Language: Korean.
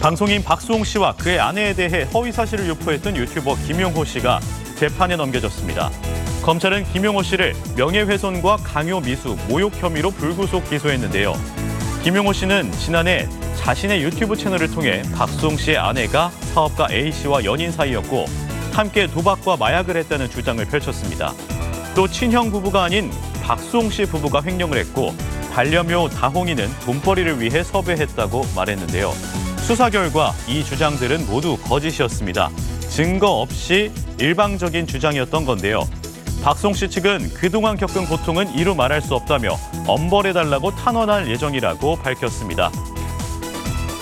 방송인 박수홍 씨와 그의 아내에 대해 허위 사실을 유포했던 유튜버 김용호 씨가 재판에 넘겨졌습니다. 검찰은 김용호 씨를 명예훼손과 강요 미수, 모욕 혐의로 불구속 기소했는데요. 김용호 씨는 지난해 자신의 유튜브 채널을 통해 박수홍 씨의 아내가 사업가 A 씨와 연인 사이였고 함께 도박과 마약을 했다는 주장을 펼쳤습니다. 또 친형 부부가 아닌 박수홍 씨 부부가 횡령을 했고 반려묘 다홍이는 돈벌이를 위해 섭외했다고 말했는데요. 수사 결과 이 주장들은 모두 거짓이었습니다. 증거 없이 일방적인 주장이었던 건데요. 박송 씨 측은 그동안 겪은 고통은 이루 말할 수 없다며 엄벌해달라고 탄원할 예정이라고 밝혔습니다.